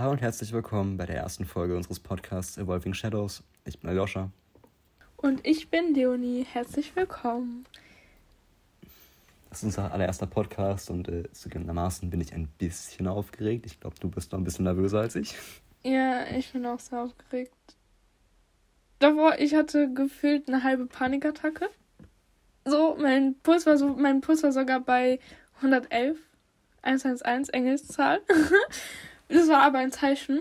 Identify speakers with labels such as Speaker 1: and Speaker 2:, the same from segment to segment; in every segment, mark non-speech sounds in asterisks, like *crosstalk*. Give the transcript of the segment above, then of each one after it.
Speaker 1: Hallo und herzlich willkommen bei der ersten Folge unseres Podcasts Evolving Shadows. Ich bin Aljoscha.
Speaker 2: Und ich bin Leonie. Herzlich willkommen.
Speaker 1: Das ist unser allererster Podcast und äh, zugegebenermaßen bin ich ein bisschen aufgeregt. Ich glaube, du bist noch ein bisschen nervöser als ich.
Speaker 2: Ja, ich bin auch sehr aufgeregt. Davor, ich hatte gefühlt eine halbe Panikattacke. So, mein Puls war so, mein Puls war sogar bei 111. 111, Engelszahl. *laughs* Das war aber ein Zeichen,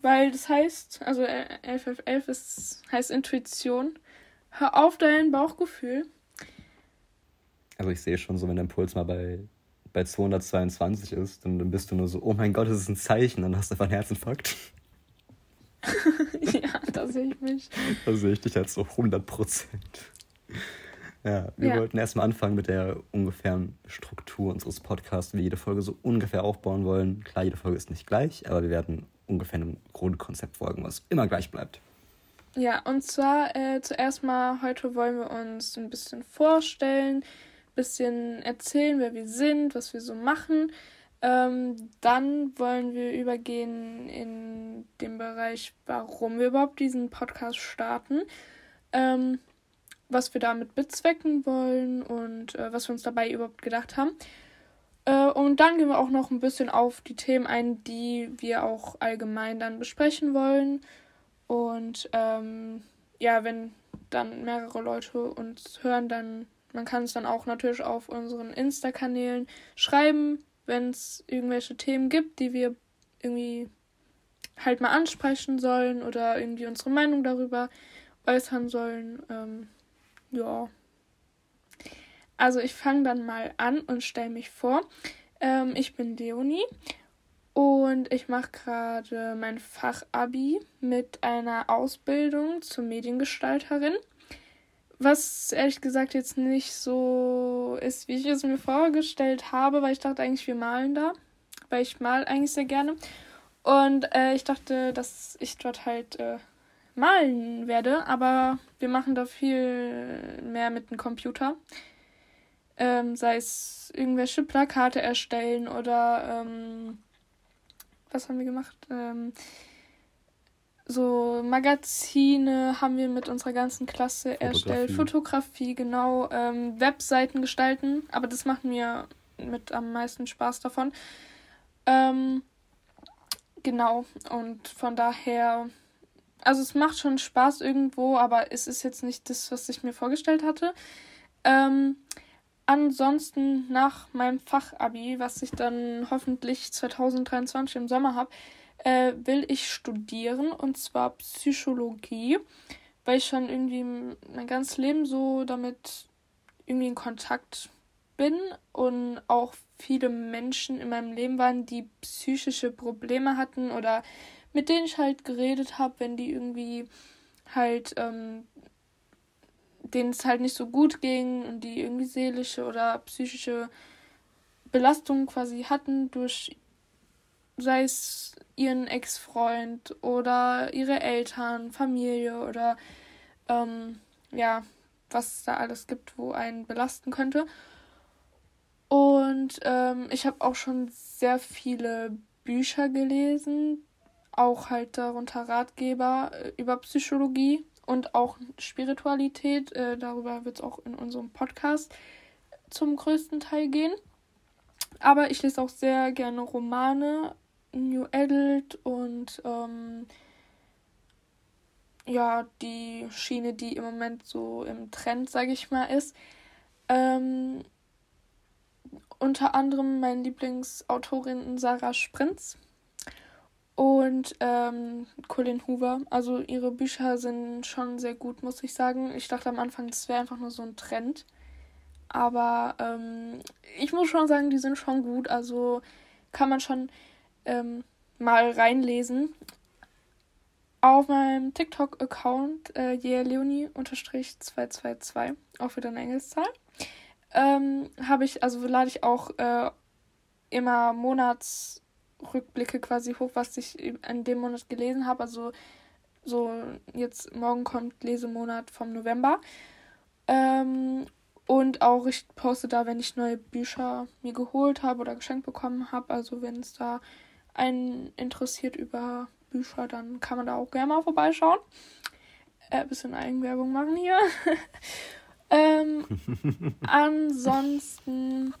Speaker 2: weil das heißt, also 1111 ist, heißt Intuition. Hör auf dein Bauchgefühl.
Speaker 1: Also ich sehe schon so, wenn dein Puls mal bei, bei 222 ist, dann, dann bist du nur so, oh mein Gott, das ist ein Zeichen, dann hast du einfach einen Herzinfarkt. *laughs*
Speaker 2: ja, da sehe ich mich.
Speaker 1: Da sehe ich dich halt so 100 Prozent. Ja, wir ja. wollten erstmal anfangen mit der ungefähren Struktur unseres Podcasts, wie wir jede Folge so ungefähr aufbauen wollen. Klar, jede Folge ist nicht gleich, aber wir werden ungefähr einem Grundkonzept folgen, was immer gleich bleibt.
Speaker 2: Ja, und zwar äh, zuerst mal, heute wollen wir uns ein bisschen vorstellen, ein bisschen erzählen, wer wir sind, was wir so machen. Ähm, dann wollen wir übergehen in den Bereich, warum wir überhaupt diesen Podcast starten. Ähm, was wir damit bezwecken wollen und äh, was wir uns dabei überhaupt gedacht haben. Äh, und dann gehen wir auch noch ein bisschen auf die Themen ein, die wir auch allgemein dann besprechen wollen. Und ähm, ja, wenn dann mehrere Leute uns hören, dann man kann es dann auch natürlich auf unseren Insta-Kanälen schreiben, wenn es irgendwelche Themen gibt, die wir irgendwie halt mal ansprechen sollen oder irgendwie unsere Meinung darüber äußern sollen. Ähm, ja. Also ich fange dann mal an und stelle mich vor. Ähm, ich bin Leonie und ich mache gerade mein Fachabi mit einer Ausbildung zur Mediengestalterin. Was ehrlich gesagt jetzt nicht so ist, wie ich es mir vorgestellt habe, weil ich dachte eigentlich, wir malen da. Weil ich mal eigentlich sehr gerne. Und äh, ich dachte, dass ich dort halt äh, malen werde, aber wir machen da viel mehr mit dem Computer. Ähm, sei es irgendwelche Plakate erstellen oder ähm, was haben wir gemacht? Ähm, so Magazine haben wir mit unserer ganzen Klasse erstellt. Fotografie, genau. Ähm, Webseiten gestalten, aber das macht mir mit am meisten Spaß davon. Ähm, genau, und von daher also es macht schon Spaß irgendwo, aber es ist jetzt nicht das, was ich mir vorgestellt hatte. Ähm, ansonsten nach meinem Fachabi, was ich dann hoffentlich 2023 im Sommer habe, äh, will ich studieren und zwar Psychologie, weil ich schon irgendwie mein ganzes Leben so damit irgendwie in Kontakt bin und auch viele Menschen in meinem Leben waren, die psychische Probleme hatten oder mit denen ich halt geredet habe, wenn die irgendwie halt, ähm, denen es halt nicht so gut ging und die irgendwie seelische oder psychische Belastungen quasi hatten durch, sei es ihren Ex-Freund oder ihre Eltern, Familie oder ähm, ja, was es da alles gibt, wo einen belasten könnte. Und ähm, ich habe auch schon sehr viele Bücher gelesen, auch halt darunter Ratgeber äh, über Psychologie und auch Spiritualität. Äh, darüber wird es auch in unserem Podcast zum größten Teil gehen. Aber ich lese auch sehr gerne Romane, New Adult und ähm, ja, die Schiene, die im Moment so im Trend, sage ich mal, ist. Ähm, unter anderem meine Lieblingsautorin Sarah Sprinz und ähm, Colin Hoover. Also ihre Bücher sind schon sehr gut, muss ich sagen. Ich dachte am Anfang, das wäre einfach nur so ein Trend. Aber ähm, ich muss schon sagen, die sind schon gut. Also kann man schon ähm, mal reinlesen. Auf meinem TikTok-Account, äh, yearleonie-222, auch wieder eine Engelszahl, ähm, habe ich, also lade ich auch äh, immer Monats Rückblicke quasi hoch, was ich in dem Monat gelesen habe. Also so jetzt morgen kommt Lesemonat vom November. Ähm, und auch ich poste da, wenn ich neue Bücher mir geholt habe oder geschenkt bekommen habe. Also wenn es da einen interessiert über Bücher, dann kann man da auch gerne mal vorbeischauen. Äh, bisschen Eigenwerbung machen hier. *laughs* ähm, *laughs* ansonsten,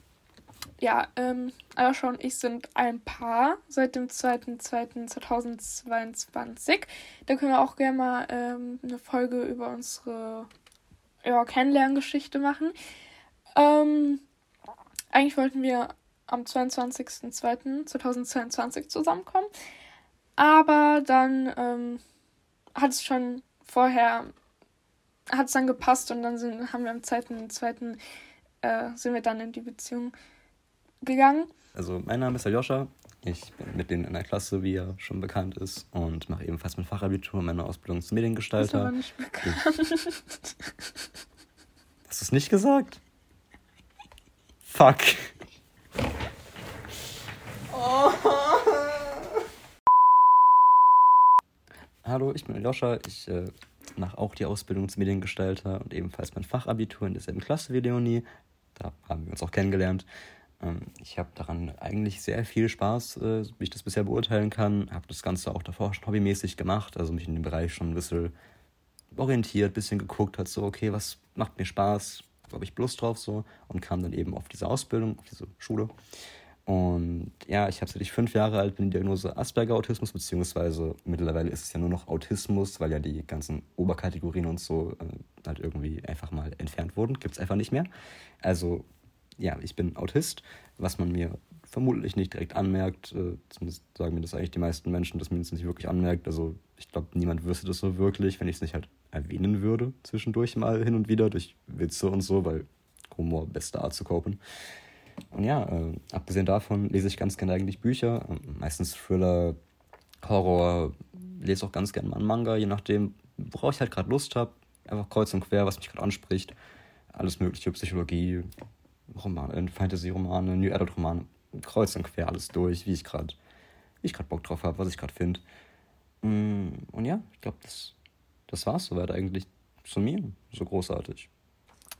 Speaker 2: ja, ähm, Ayosha und ich sind ein Paar seit dem 2.2.2022. Da können wir auch gerne mal ähm, eine Folge über unsere ja, Kennenlerngeschichte machen. Ähm, eigentlich wollten wir am 22.02.2022 zusammenkommen. Aber dann ähm, hat es schon vorher, hat es dann gepasst und dann sind, haben wir am 2.02. Äh, sind wir dann in die Beziehung gegangen.
Speaker 1: Also mein Name ist Aljoscha. Ich bin mit denen in der Klasse, wie ja schon bekannt ist, und mache ebenfalls mein Fachabitur und meine Ausbildung zum Mediengestalter. Das ist aber nicht bekannt. Hast du es nicht gesagt? Fuck. Oh. Hallo, ich bin Aljoscha. Ich äh, mache auch die Ausbildung zum Mediengestalter und ebenfalls mein Fachabitur in derselben Klasse wie Leonie. Da haben wir uns auch kennengelernt. Ähm, ich habe daran eigentlich sehr viel Spaß, äh, wie ich das bisher beurteilen kann. Habe das Ganze auch davor schon hobbymäßig gemacht, also mich in dem Bereich schon ein bisschen orientiert, ein bisschen geguckt, hat so, okay, was macht mir Spaß, wo habe ich Lust drauf so und kam dann eben auf diese Ausbildung, auf diese Schule. Und ja, ich habe seit ich fünf Jahre alt bin die Diagnose Asperger-Autismus, beziehungsweise mittlerweile ist es ja nur noch Autismus, weil ja die ganzen Oberkategorien und so äh, halt irgendwie einfach mal entfernt wurden. Gibt es einfach nicht mehr. Also ja, ich bin Autist, was man mir vermutlich nicht direkt anmerkt. Äh, zumindest sagen mir das eigentlich die meisten Menschen, dass man es nicht wirklich anmerkt. Also ich glaube, niemand wüsste das so wirklich, wenn ich es nicht halt erwähnen würde, zwischendurch mal hin und wieder, durch Witze und so, weil Humor beste Art zu kopen. Und ja, äh, abgesehen davon lese ich ganz gerne eigentlich Bücher, äh, meistens Thriller, Horror, lese auch ganz gerne mal einen Manga, je nachdem, worauf ich halt gerade Lust habe. Einfach kreuz und quer, was mich gerade anspricht. Alles mögliche, Psychologie, Romane, Fantasy-Romane, New Adult-Romane, kreuz und quer alles durch, wie ich gerade ich gerade Bock drauf habe, was ich gerade finde. Mm, und ja, ich glaube, das, das war es soweit eigentlich zu mir. So großartig.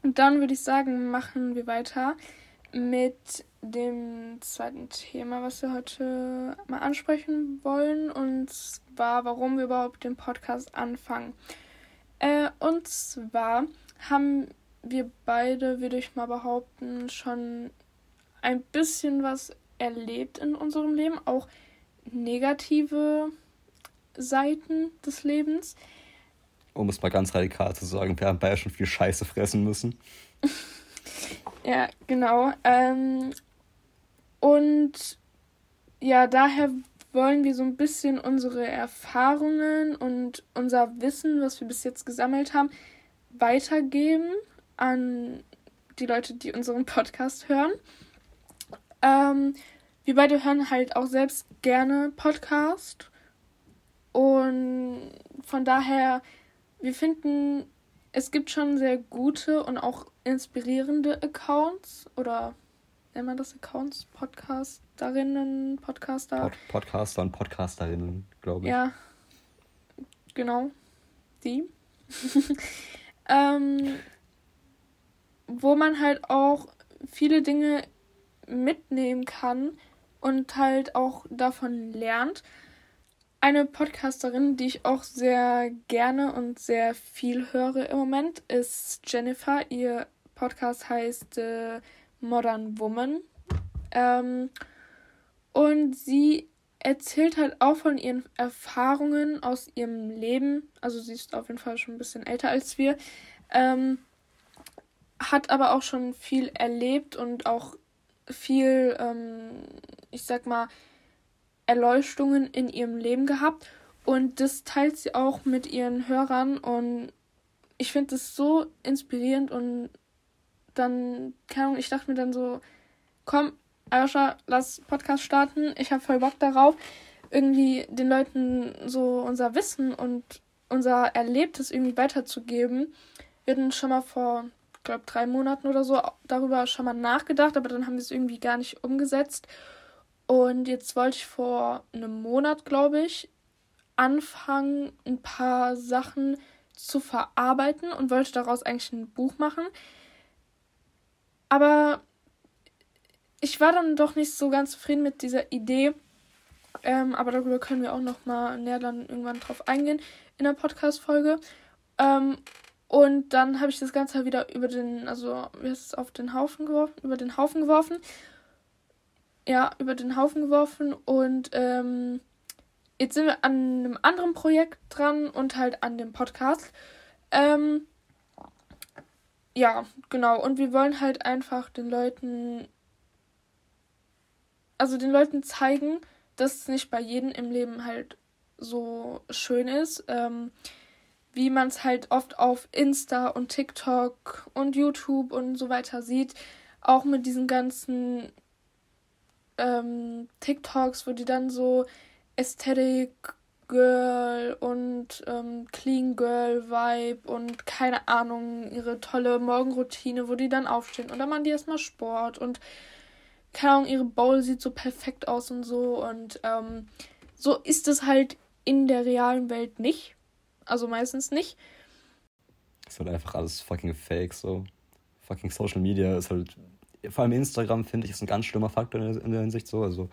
Speaker 2: Und dann würde ich sagen, machen wir weiter mit dem zweiten Thema, was wir heute mal ansprechen wollen. Und zwar, warum wir überhaupt den Podcast anfangen. Äh, und zwar haben wir beide, würde ich mal behaupten, schon ein bisschen was erlebt in unserem Leben. Auch negative Seiten des Lebens.
Speaker 1: Um es mal ganz radikal zu sagen, wir haben beide schon viel Scheiße fressen müssen. *laughs*
Speaker 2: Ja, genau. Ähm, und ja, daher wollen wir so ein bisschen unsere Erfahrungen und unser Wissen, was wir bis jetzt gesammelt haben, weitergeben an die Leute, die unseren Podcast hören. Ähm, wir beide hören halt auch selbst gerne Podcast. Und von daher, wir finden, es gibt schon sehr gute und auch inspirierende Accounts oder nennt man das Accounts? Podcasterinnen, Podcaster?
Speaker 1: Pod Podcaster und Podcasterinnen, glaube ich.
Speaker 2: Ja, genau. Die. *laughs* ähm, wo man halt auch viele Dinge mitnehmen kann und halt auch davon lernt. Eine Podcasterin, die ich auch sehr gerne und sehr viel höre im Moment, ist Jennifer. Ihr Podcast heißt äh, Modern Woman. Ähm, und sie erzählt halt auch von ihren Erfahrungen aus ihrem Leben. Also sie ist auf jeden Fall schon ein bisschen älter als wir. Ähm, hat aber auch schon viel erlebt und auch viel, ähm, ich sag mal, Erleuchtungen in ihrem Leben gehabt. Und das teilt sie auch mit ihren Hörern. Und ich finde das so inspirierend. Und dann, keine Ahnung, ich dachte mir dann so, komm, Ayosha, lass Podcast starten. Ich habe voll Bock darauf, irgendwie den Leuten so unser Wissen und unser Erlebtes irgendwie weiterzugeben. Wir hatten schon mal vor, glaube, drei Monaten oder so darüber schon mal nachgedacht, aber dann haben wir es irgendwie gar nicht umgesetzt. Und jetzt wollte ich vor einem Monat, glaube ich, anfangen, ein paar Sachen zu verarbeiten und wollte daraus eigentlich ein Buch machen. Aber ich war dann doch nicht so ganz zufrieden mit dieser Idee, Ähm, aber darüber können wir auch noch mal näher dann irgendwann drauf eingehen in der Podcast-Folge. Ähm, und dann habe ich das Ganze halt wieder über den, also wie heißt es, auf den Haufen geworfen, über den Haufen geworfen. Ja, über den Haufen geworfen und ähm, jetzt sind wir an einem anderen Projekt dran und halt an dem Podcast. Ähm, ja, genau. Und wir wollen halt einfach den Leuten, also den Leuten zeigen, dass es nicht bei jedem im Leben halt so schön ist. Ähm, wie man es halt oft auf Insta und TikTok und YouTube und so weiter sieht. Auch mit diesen ganzen ähm, TikToks, wo die dann so Aesthetic Girl und ähm, Clean Girl Vibe und keine Ahnung, ihre tolle Morgenroutine, wo die dann aufstehen und dann machen die erstmal Sport und keine Ahnung, ihre Bowl sieht so perfekt aus und so und ähm, so ist es halt in der realen Welt nicht. Also meistens nicht.
Speaker 1: Ist halt einfach alles fucking fake, so. Fucking Social Media ist halt, vor allem Instagram, finde ich, ist ein ganz schlimmer Faktor in der, in der Hinsicht so. Also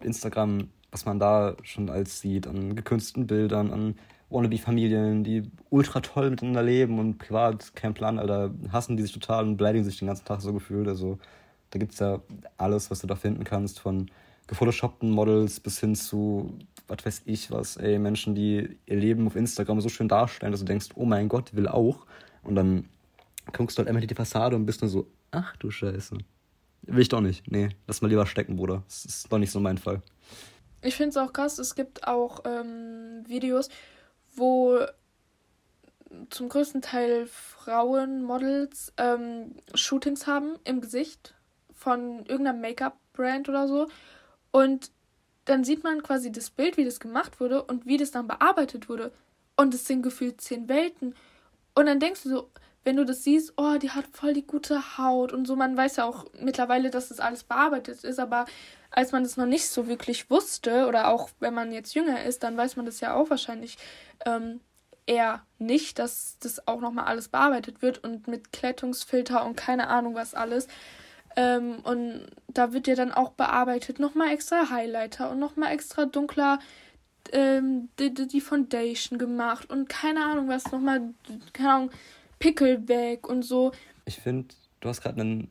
Speaker 1: Instagram, was man da schon als sieht, an gekünstelten Bildern, an Wannabe-Familien, die ultra toll miteinander leben und privat kein Plan, Alter, hassen die sich total und beleidigen sich den ganzen Tag so gefühlt. Also da gibt es ja alles, was du da finden kannst, von gefotoshoppten Models bis hin zu, was weiß ich was, ey, Menschen, die ihr Leben auf Instagram so schön darstellen, dass du denkst, oh mein Gott, will auch. Und dann guckst du halt einmal die Fassade und bist nur so, ach du Scheiße. Will ich doch nicht. Nee, lass mal lieber stecken, Bruder. Das ist doch nicht so mein Fall.
Speaker 2: Ich finde es auch krass, es gibt auch ähm, Videos, wo zum größten Teil Frauen, Models, ähm, Shootings haben im Gesicht von irgendeiner Make-up-Brand oder so. Und dann sieht man quasi das Bild, wie das gemacht wurde und wie das dann bearbeitet wurde. Und es sind gefühlt zehn Welten. Und dann denkst du so, wenn du das siehst, oh, die hat voll die gute Haut und so. Man weiß ja auch mittlerweile, dass das alles bearbeitet ist, aber als man das noch nicht so wirklich wusste, oder auch wenn man jetzt jünger ist, dann weiß man das ja auch wahrscheinlich ähm, eher nicht, dass das auch nochmal alles bearbeitet wird und mit Klettungsfilter und keine Ahnung was alles. Ähm, und da wird ja dann auch bearbeitet, nochmal extra Highlighter und nochmal extra dunkler ähm, die, die Foundation gemacht und keine Ahnung was, nochmal, keine Ahnung, Pickel weg und so.
Speaker 1: Ich finde, du hast gerade einen,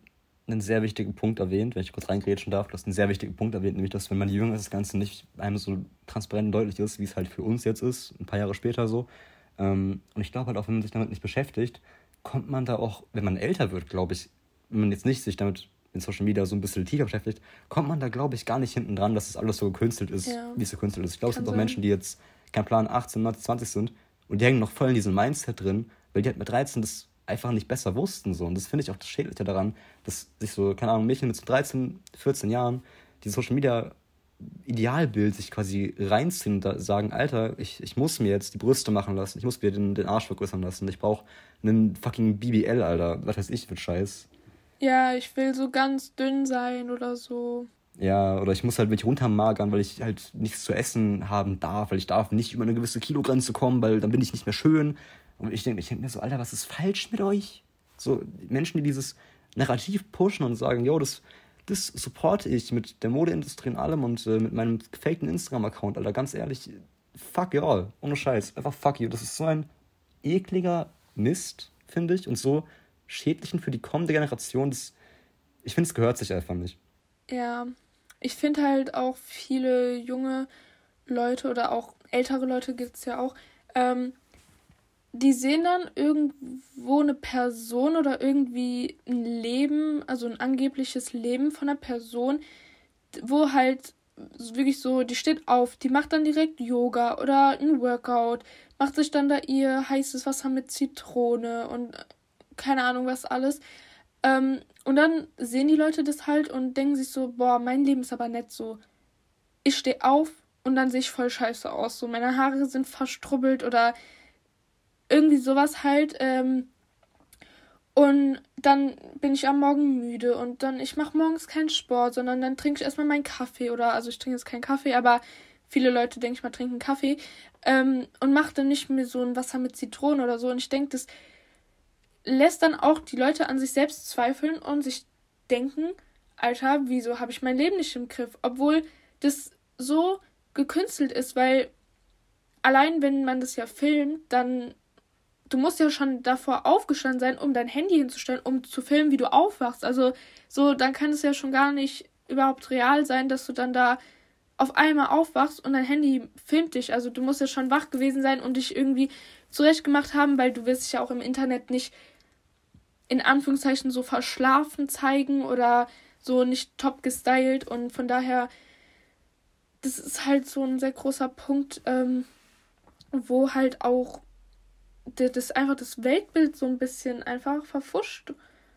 Speaker 1: einen sehr wichtigen Punkt erwähnt, wenn ich kurz reingrätschen darf. Du hast einen sehr wichtigen Punkt erwähnt, nämlich, dass wenn man jünger ist, das Ganze nicht einem so transparent und deutlich ist, wie es halt für uns jetzt ist, ein paar Jahre später so. Ähm, und ich glaube halt auch, wenn man sich damit nicht beschäftigt, kommt man da auch, wenn man älter wird, glaube ich, wenn man jetzt nicht sich damit in Social Media so ein bisschen tiefer beschäftigt, kommt man da, glaube ich, gar nicht hinten dran, dass das alles so gekünstelt ist, ja. wie es so gekünstelt ist. Ich glaube, es gibt auch Menschen, die jetzt kein Plan 18, 19, 20 sind und die hängen noch voll in diesem Mindset drin, weil die halt mit 13 das einfach nicht besser wussten. So. Und das finde ich auch das Schädliche daran, dass sich so, keine Ahnung, Mädchen mit so 13, 14 Jahren die Social Media Idealbild sich quasi reinziehen und sagen, Alter, ich, ich muss mir jetzt die Brüste machen lassen, ich muss mir den, den Arsch vergrößern lassen, ich brauche einen fucking BBL, Alter, was weiß ich für Scheiß.
Speaker 2: Ja, ich will so ganz dünn sein oder so.
Speaker 1: Ja, oder ich muss halt mich runtermagern, weil ich halt nichts zu essen haben darf, weil ich darf nicht über eine gewisse Kilogrenze kommen, weil dann bin ich nicht mehr schön. Und ich denke ich denk mir so, Alter, was ist falsch mit euch? So Menschen, die dieses Narrativ pushen und sagen, yo, das, das supporte ich mit der Modeindustrie und allem und äh, mit meinem gefakten Instagram-Account, Alter, ganz ehrlich, fuck you all, ohne Scheiß, einfach fuck you. Das ist so ein ekliger Mist, finde ich, und so Schädlichen für die kommende Generation, das, ich finde, es gehört sich einfach nicht.
Speaker 2: Ja, ich finde halt auch viele junge Leute oder auch ältere Leute gibt es ja auch, ähm, die sehen dann irgendwo eine Person oder irgendwie ein Leben, also ein angebliches Leben von einer Person, wo halt wirklich so, die steht auf, die macht dann direkt Yoga oder ein Workout, macht sich dann da ihr heißes Wasser mit Zitrone und keine Ahnung was alles. Ähm, und dann sehen die Leute das halt und denken sich so, boah, mein Leben ist aber nett so. Ich stehe auf und dann sehe ich voll scheiße aus. So, meine Haare sind verstrubbelt oder irgendwie sowas halt. Ähm, und dann bin ich am Morgen müde und dann, ich mache morgens keinen Sport, sondern dann trinke ich erstmal meinen Kaffee oder, also ich trinke jetzt keinen Kaffee, aber viele Leute, denke ich mal, trinken Kaffee ähm, und mache dann nicht mehr so ein Wasser mit Zitronen oder so. Und ich denke, das lässt dann auch die Leute an sich selbst zweifeln und sich denken, Alter, wieso habe ich mein Leben nicht im Griff? Obwohl das so gekünstelt ist, weil allein wenn man das ja filmt, dann du musst ja schon davor aufgestanden sein, um dein Handy hinzustellen, um zu filmen, wie du aufwachst. Also so, dann kann es ja schon gar nicht überhaupt real sein, dass du dann da auf einmal aufwachst und dein Handy filmt dich. Also du musst ja schon wach gewesen sein und dich irgendwie zurechtgemacht haben, weil du wirst dich ja auch im Internet nicht in Anführungszeichen so verschlafen zeigen oder so nicht top gestylt und von daher das ist halt so ein sehr großer Punkt, ähm, wo halt auch das einfach das Weltbild so ein bisschen einfach verfuscht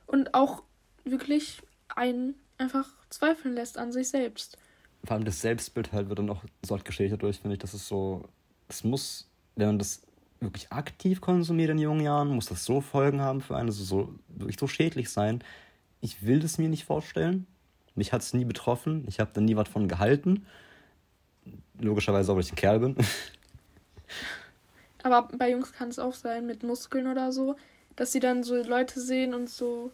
Speaker 2: und auch wirklich einen einfach zweifeln lässt an sich selbst.
Speaker 1: Vor allem das Selbstbild halt wird dann auch so geschädigt dadurch, finde ich, dass es so, es muss, wenn man das wirklich aktiv konsumiert in jungen Jahren, muss das so Folgen haben für einen, also so, wirklich so schädlich sein. Ich will das mir nicht vorstellen. Mich hat es nie betroffen. Ich habe da nie was von gehalten. Logischerweise auch, weil ich ein Kerl bin. *laughs*
Speaker 2: Aber bei Jungs kann es auch sein, mit Muskeln oder so, dass sie dann so Leute sehen und so.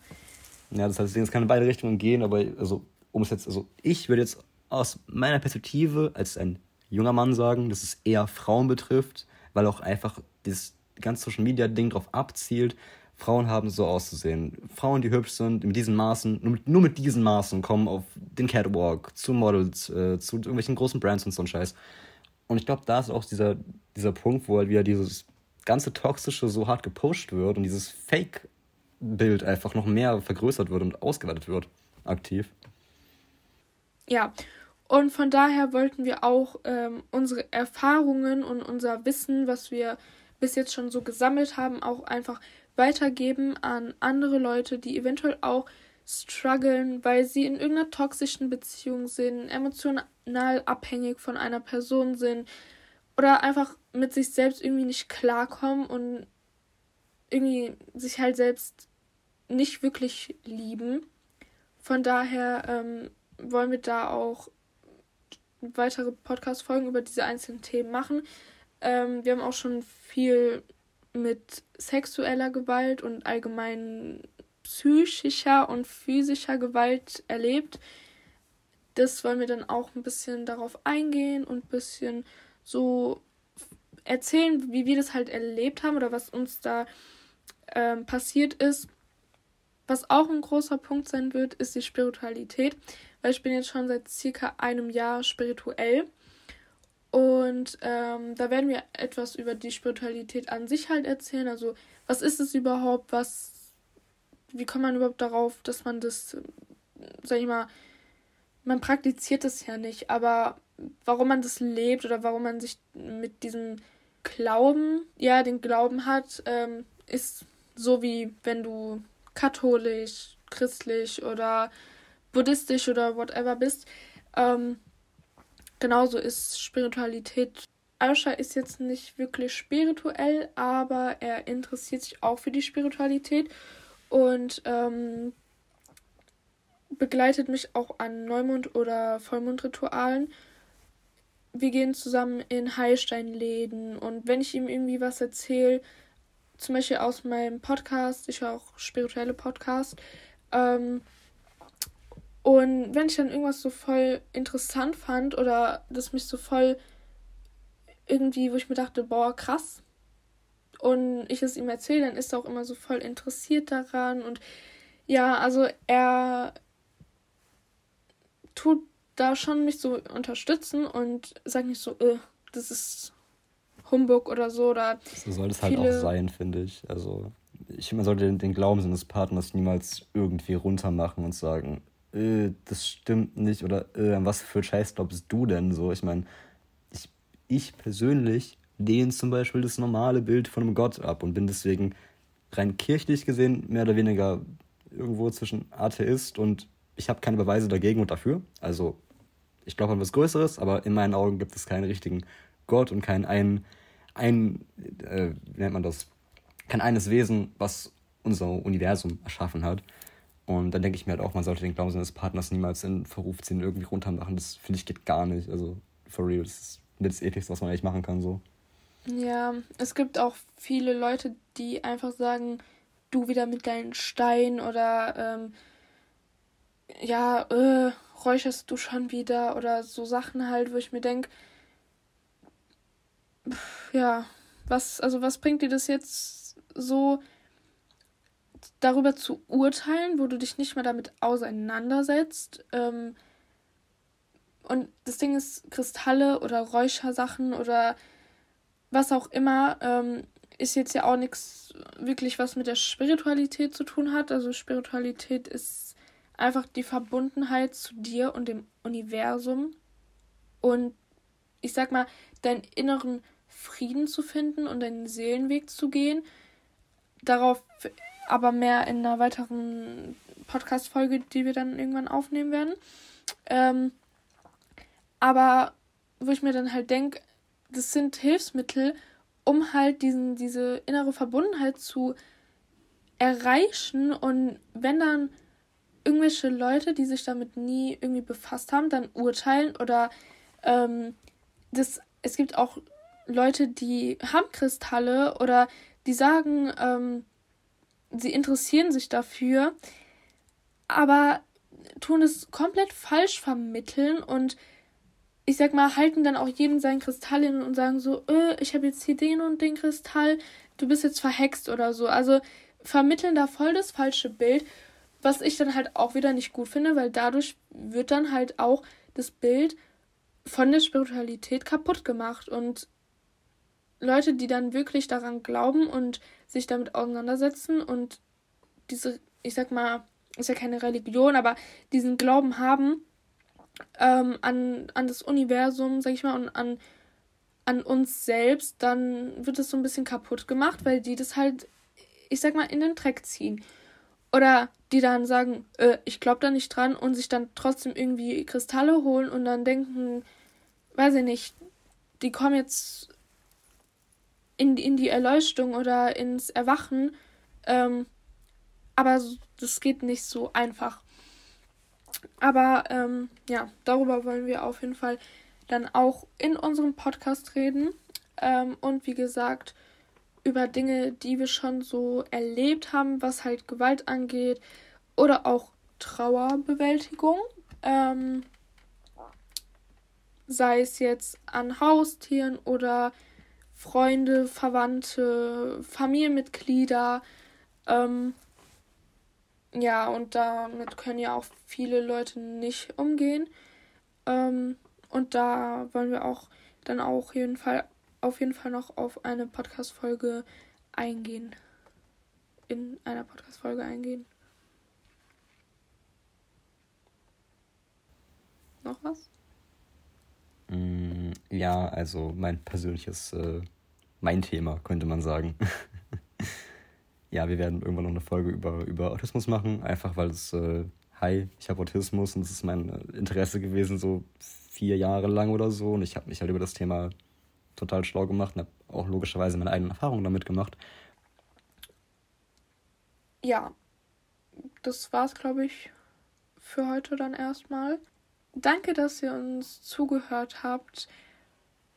Speaker 1: Ja, das heißt, es kann in beide Richtungen gehen, aber also, um es jetzt, also ich würde jetzt aus meiner Perspektive als ein junger Mann sagen, dass es eher Frauen betrifft, weil auch einfach das ganze Social Media Ding darauf abzielt, Frauen haben so auszusehen. Frauen, die hübsch sind, mit diesen Maßen, nur mit, nur mit diesen Maßen kommen auf den Catwalk, zu Models, äh, zu irgendwelchen großen Brands und so ein Scheiß. Und ich glaube, da ist auch dieser, dieser Punkt, wo halt wieder dieses ganze Toxische so hart gepusht wird und dieses Fake-Bild einfach noch mehr vergrößert wird und ausgeweitet wird, aktiv.
Speaker 2: Ja, und von daher wollten wir auch ähm, unsere Erfahrungen und unser Wissen, was wir bis jetzt schon so gesammelt haben, auch einfach weitergeben an andere Leute, die eventuell auch strugglen, weil sie in irgendeiner toxischen Beziehung sind, emotional abhängig von einer Person sind oder einfach mit sich selbst irgendwie nicht klarkommen und irgendwie sich halt selbst nicht wirklich lieben. Von daher ähm, wollen wir da auch weitere Podcast-Folgen über diese einzelnen Themen machen. Ähm, wir haben auch schon viel mit sexueller Gewalt und allgemein psychischer und physischer Gewalt erlebt. Das wollen wir dann auch ein bisschen darauf eingehen und ein bisschen so erzählen, wie wir das halt erlebt haben oder was uns da ähm, passiert ist. Was auch ein großer Punkt sein wird, ist die Spiritualität, weil ich bin jetzt schon seit circa einem Jahr spirituell und ähm, da werden wir etwas über die Spiritualität an sich halt erzählen. Also, was ist es überhaupt? Was, wie kommt man überhaupt darauf, dass man das, sag ich mal, man praktiziert es ja nicht, aber warum man das lebt oder warum man sich mit diesem Glauben, ja, den Glauben hat, ähm, ist so wie wenn du katholisch, christlich oder buddhistisch oder whatever bist. Ähm, genauso ist Spiritualität. Aisha ist jetzt nicht wirklich spirituell, aber er interessiert sich auch für die Spiritualität und ähm, begleitet mich auch an Neumond- oder Vollmondritualen. Wir gehen zusammen in Heilsteinläden und wenn ich ihm irgendwie was erzähle, zum Beispiel aus meinem Podcast, ich höre auch spirituelle Podcasts, ähm, und wenn ich dann irgendwas so voll interessant fand oder das mich so voll irgendwie, wo ich mir dachte, boah, krass, und ich es ihm erzähle, dann ist er auch immer so voll interessiert daran. Und ja, also er tut da schon mich so unterstützen und sagt nicht so, äh, das ist Humbug oder so. Oder
Speaker 1: so soll es halt auch sein, finde ich. Also ich man sollte den, den Glauben seines Partners niemals irgendwie runtermachen und sagen, äh, das stimmt nicht oder äh, was für Scheiß glaubst du denn so? Ich meine, ich, ich persönlich lehne zum Beispiel das normale Bild von einem Gott ab und bin deswegen rein kirchlich gesehen mehr oder weniger irgendwo zwischen Atheist und ich habe keine Beweise dagegen und dafür. Also ich glaube an was Größeres, aber in meinen Augen gibt es keinen richtigen Gott und kein ein, ein äh, wie nennt man das, kein eines Wesen, was unser Universum erschaffen hat. Und dann denke ich mir halt auch, man sollte den Glauben seines Partners niemals in Verruf ziehen, irgendwie runtermachen. Das finde ich geht gar nicht. Also, for real, das ist das Ekligste, was man eigentlich machen kann, so.
Speaker 2: Ja, es gibt auch viele Leute, die einfach sagen, du wieder mit deinen Steinen oder, ähm, ja, äh, räucherst du schon wieder oder so Sachen halt, wo ich mir denke, ja, was, also was bringt dir das jetzt so darüber zu urteilen, wo du dich nicht mehr damit auseinandersetzt? Ähm, und das Ding ist, Kristalle oder Räuchersachen oder was auch immer, ähm, ist jetzt ja auch nichts wirklich, was mit der Spiritualität zu tun hat. Also Spiritualität ist einfach die Verbundenheit zu dir und dem Universum und ich sag mal, deinen inneren Frieden zu finden und deinen Seelenweg zu gehen. Darauf aber mehr in einer weiteren Podcast-Folge, die wir dann irgendwann aufnehmen werden. Ähm, aber wo ich mir dann halt denke, das sind Hilfsmittel, um halt diesen, diese innere Verbundenheit zu erreichen. Und wenn dann irgendwelche Leute, die sich damit nie irgendwie befasst haben, dann urteilen oder ähm, das, es gibt auch Leute, die haben Kristalle oder die sagen, ähm, sie interessieren sich dafür, aber tun es komplett falsch vermitteln und ich sag mal, halten dann auch jedem seinen Kristall hin und sagen so, äh, ich habe jetzt hier den und den Kristall, du bist jetzt verhext oder so. Also vermitteln da voll das falsche Bild, was ich dann halt auch wieder nicht gut finde, weil dadurch wird dann halt auch das Bild von der Spiritualität kaputt gemacht und Leute, die dann wirklich daran glauben und sich damit auseinandersetzen und diese, ich sag mal, ist ja keine Religion, aber diesen Glauben haben ähm, an, an das Universum, sag ich mal, und an, an uns selbst, dann wird es so ein bisschen kaputt gemacht, weil die das halt, ich sag mal, in den Dreck ziehen. Oder die dann sagen, äh, ich glaube da nicht dran und sich dann trotzdem irgendwie Kristalle holen und dann denken, weiß ich nicht, die kommen jetzt in, in die Erleuchtung oder ins Erwachen. Ähm, aber das geht nicht so einfach. Aber ähm, ja, darüber wollen wir auf jeden Fall dann auch in unserem Podcast reden. Ähm, und wie gesagt, über Dinge, die wir schon so erlebt haben, was halt Gewalt angeht oder auch Trauerbewältigung. Ähm, sei es jetzt an Haustieren oder Freunde, Verwandte, Familienmitglieder. Ähm, ja, und damit können ja auch viele Leute nicht umgehen. Ähm, und da wollen wir auch dann auch jeden Fall, auf jeden Fall noch auf eine Podcast-Folge eingehen. In einer Podcast-Folge eingehen. Noch was?
Speaker 1: Mm, ja, also mein persönliches, äh, mein Thema, könnte man sagen. *laughs* ja, wir werden irgendwann noch eine Folge über, über Autismus machen, einfach weil es, äh, hi, ich habe Autismus und es ist mein äh, Interesse gewesen, so vier Jahre lang oder so. Und ich habe mich halt über das Thema total schlau gemacht und habe auch logischerweise meine eigenen Erfahrungen damit gemacht.
Speaker 2: Ja, das war's, glaube ich, für heute dann erstmal. Danke, dass ihr uns zugehört habt.